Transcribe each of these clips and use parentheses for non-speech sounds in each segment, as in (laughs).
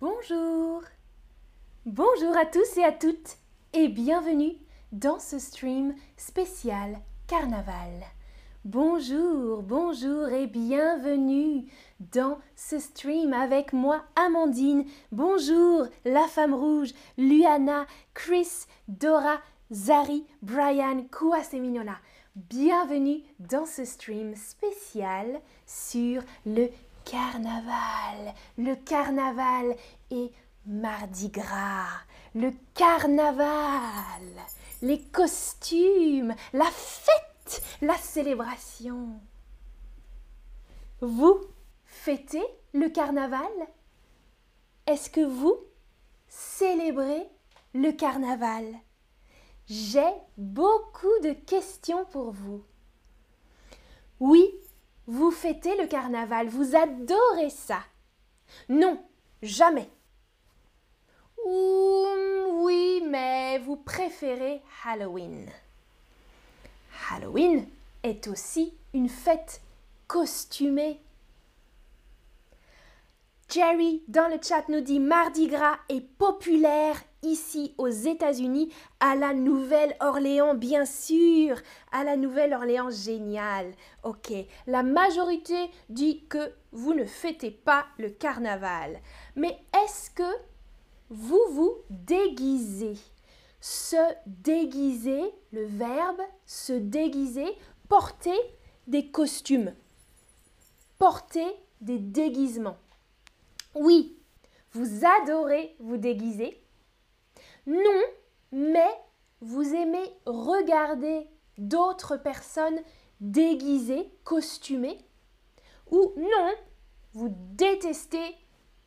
Bonjour Bonjour à tous et à toutes et bienvenue dans ce stream spécial carnaval. Bonjour, bonjour et bienvenue dans ce stream avec moi Amandine. Bonjour la femme rouge, Luana, Chris, Dora, Zari, Brian, Kouaseminola. Bienvenue dans ce stream spécial sur le carnaval. Le carnaval et Mardi Gras. Le carnaval. Les costumes. La fête. La célébration. Vous fêtez le carnaval? Est-ce que vous célébrez le carnaval? J'ai beaucoup de questions pour vous. Oui, vous fêtez le carnaval, vous adorez ça. Non, jamais. oui, mais vous préférez Halloween. Halloween est aussi une fête costumée. Jerry dans le chat nous dit Mardi Gras est populaire ici aux États-Unis, à la Nouvelle-Orléans, bien sûr, à la Nouvelle-Orléans, génial. Ok, la majorité dit que vous ne fêtez pas le carnaval. Mais est-ce que vous vous déguisez? Se déguiser, le verbe se déguiser, porter des costumes, porter des déguisements. Oui, vous adorez vous déguiser, non, mais vous aimez regarder d'autres personnes déguisées, costumées. Ou non, vous détestez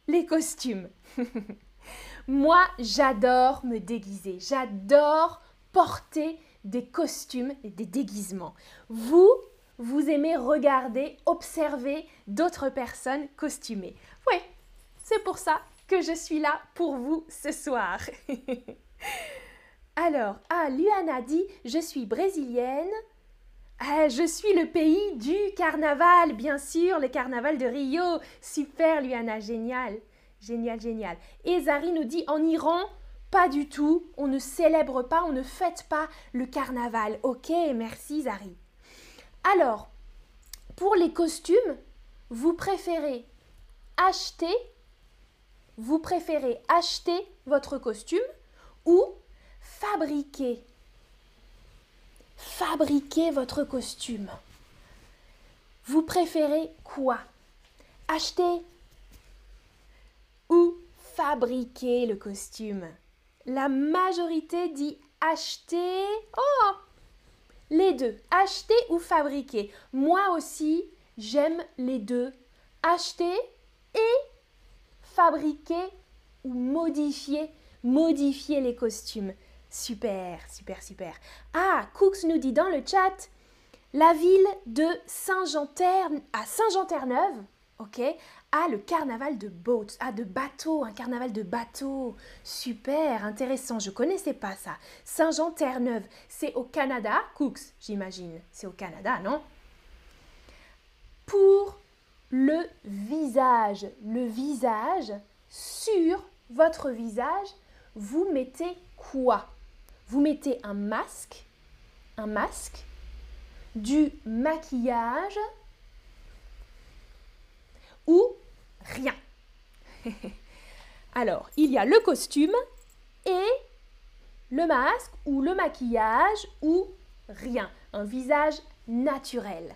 les costumes. (laughs) Moi, j'adore me déguiser. J'adore porter des costumes et des déguisements. Vous, vous aimez regarder, observer d'autres personnes costumées. Oui, c'est pour ça que je suis là pour vous ce soir. (laughs) Alors, ah, Luana dit, je suis brésilienne. Ah, je suis le pays du carnaval, bien sûr, le carnaval de Rio. Super, Luana, génial. Génial, génial. Et Zari nous dit, en Iran, pas du tout, on ne célèbre pas, on ne fête pas le carnaval. Ok, merci Zari. Alors, pour les costumes, vous préférez acheter vous préférez acheter votre costume ou fabriquer Fabriquer votre costume. Vous préférez quoi? Acheter ou fabriquer le costume? La majorité dit acheter. Oh Les deux, acheter ou fabriquer. Moi aussi, j'aime les deux. Acheter et fabriquer ou modifier, modifier les costumes. Super, super, super. Ah, Cooks nous dit dans le chat, la ville de Saint-Jean-Terre, à Saint-Jean-Terre-Neuve, ok, a le carnaval de boats, ah, de bateaux, un carnaval de bateaux. Super, intéressant, je connaissais pas ça. Saint-Jean-Terre-Neuve, c'est au Canada, Cooks, j'imagine. C'est au Canada, non? Pour le visage. Le visage, sur votre visage, vous mettez quoi? Vous mettez un masque, un masque, du maquillage ou rien. (laughs) Alors, il y a le costume et le masque ou le maquillage ou rien. Un visage naturel.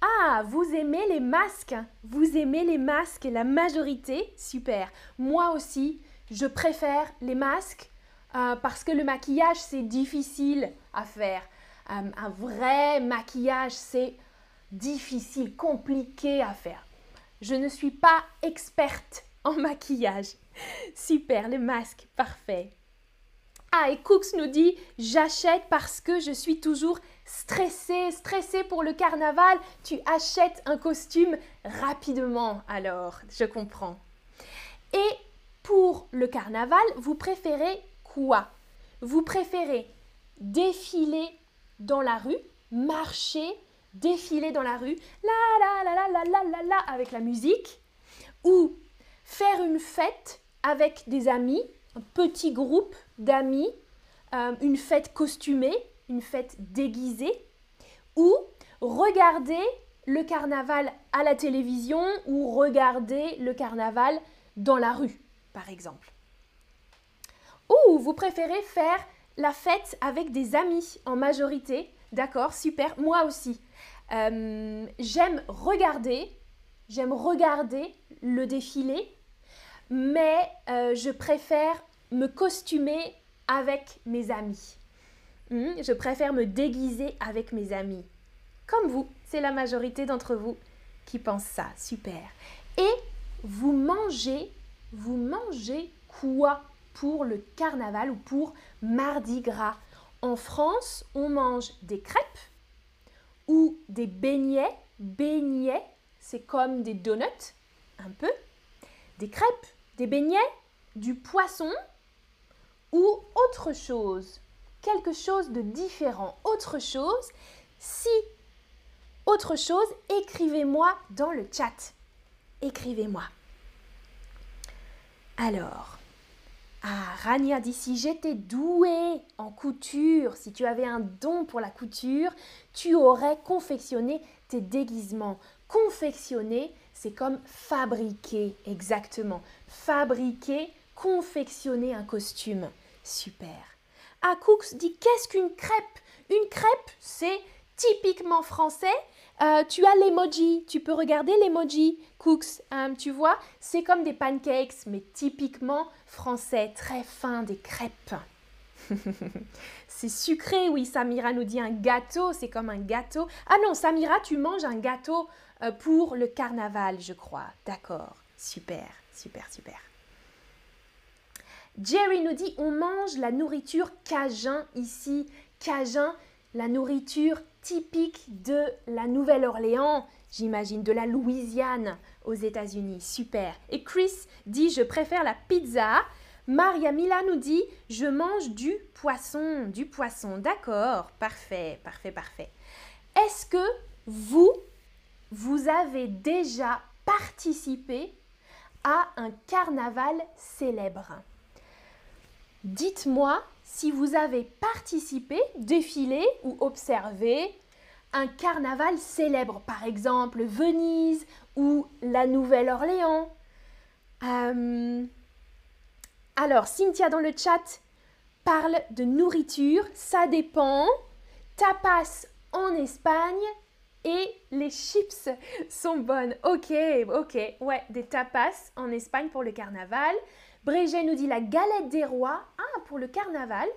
Ah, vous aimez les masques Vous aimez les masques, la majorité Super. Moi aussi, je préfère les masques euh, parce que le maquillage, c'est difficile à faire. Euh, un vrai maquillage, c'est difficile, compliqué à faire. Je ne suis pas experte en (laughs) maquillage. Super, les masques, parfait. Ah, et Cooks nous dit, j'achète parce que je suis toujours stressé, stressé pour le carnaval, tu achètes un costume rapidement alors, je comprends. Et pour le carnaval, vous préférez quoi? Vous préférez défiler dans la rue, marcher, défiler dans la rue, la la la la la la la la avec la musique, ou faire une fête avec des amis, un petit groupe d'amis, euh, une fête costumée, une fête déguisée, ou regarder le carnaval à la télévision ou regarder le carnaval dans la rue, par exemple. Ou vous préférez faire la fête avec des amis en majorité. D'accord, super. Moi aussi. Euh, j'aime regarder, j'aime regarder le défilé, mais euh, je préfère me costumer avec mes amis. Hmm, je préfère me déguiser avec mes amis. Comme vous, c'est la majorité d'entre vous qui pensent ça. Super. Et vous mangez, vous mangez quoi pour le carnaval ou pour Mardi Gras? En France, on mange des crêpes ou des beignets. Beignets, c'est comme des donuts, un peu. Des crêpes, des beignets, du poisson ou autre chose. Quelque chose de différent, autre chose. Si autre chose, écrivez-moi dans le chat. Écrivez-moi. Alors, ah, Rania dit si j'étais douée en couture, si tu avais un don pour la couture, tu aurais confectionné tes déguisements. Confectionner, c'est comme fabriquer, exactement. Fabriquer, confectionner un costume. Super. Ah, Cooks dit qu'est-ce qu'une crêpe? Une crêpe, c'est typiquement français euh, tu as l'emoji, tu peux regarder l'emoji cooks, hein, tu vois, c'est comme des pancakes, mais typiquement français, très fin, des crêpes. (laughs) c'est sucré, oui, Samira nous dit un gâteau, c'est comme un gâteau. Ah non, Samira, tu manges un gâteau euh, pour le carnaval, je crois. D'accord, super, super, super. Jerry nous dit on mange la nourriture cajun ici. Cajun, la nourriture typique de la Nouvelle-Orléans, j'imagine, de la Louisiane aux États-Unis. Super. Et Chris dit je préfère la pizza. Maria Mila nous dit je mange du poisson, du poisson. D'accord, parfait, parfait, parfait. Est-ce que vous, vous avez déjà participé à un carnaval célèbre? Dites-moi si vous avez participé, défilé ou observé un carnaval célèbre, par exemple Venise ou la Nouvelle-Orléans. Euh, alors, Cynthia dans le chat parle de nourriture, ça dépend. Tapas en Espagne et les chips sont bonnes. Ok, ok, ouais, des tapas en Espagne pour le carnaval. Brégé nous dit la galette des rois. Ah, pour le carnaval,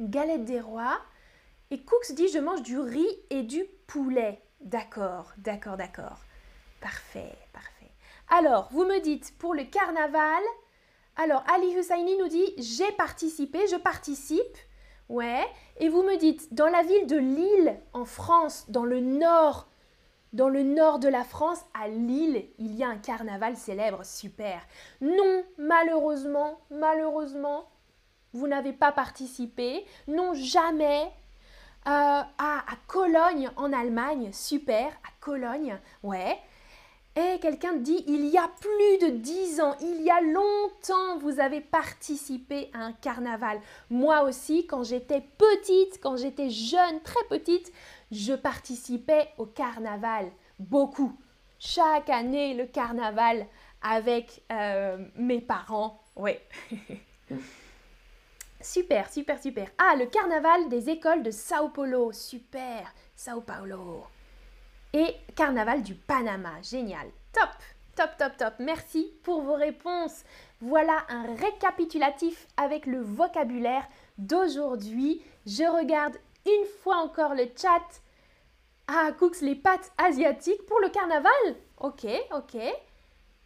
galette des rois. Et Cooks dit je mange du riz et du poulet. D'accord, d'accord, d'accord. Parfait, parfait. Alors, vous me dites pour le carnaval. Alors, Ali Hussaini nous dit j'ai participé, je participe. Ouais. Et vous me dites dans la ville de Lille, en France, dans le nord dans le nord de la France, à Lille, il y a un carnaval célèbre, super. Non, malheureusement, malheureusement, vous n'avez pas participé. Non, jamais. Euh, à, à Cologne, en Allemagne, super. À Cologne, ouais. Et quelqu'un dit, il y a plus de dix ans, il y a longtemps, vous avez participé à un carnaval. Moi aussi, quand j'étais petite, quand j'étais jeune, très petite, je participais au carnaval beaucoup. Chaque année, le carnaval avec euh, mes parents. Oui. (laughs) super, super, super. Ah, le carnaval des écoles de Sao Paulo. Super. Sao Paulo. Et carnaval du Panama. Génial. Top. Top, top, top. Merci pour vos réponses. Voilà un récapitulatif avec le vocabulaire d'aujourd'hui. Je regarde une fois encore le chat. Ah, Cooks, les pâtes asiatiques pour le carnaval? Ok, ok.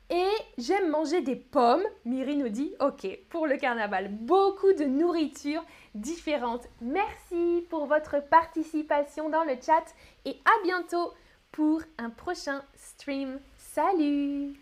Et j'aime manger des pommes. Miri nous dit ok pour le carnaval. Beaucoup de nourriture différente. Merci pour votre participation dans le chat et à bientôt pour un prochain stream. Salut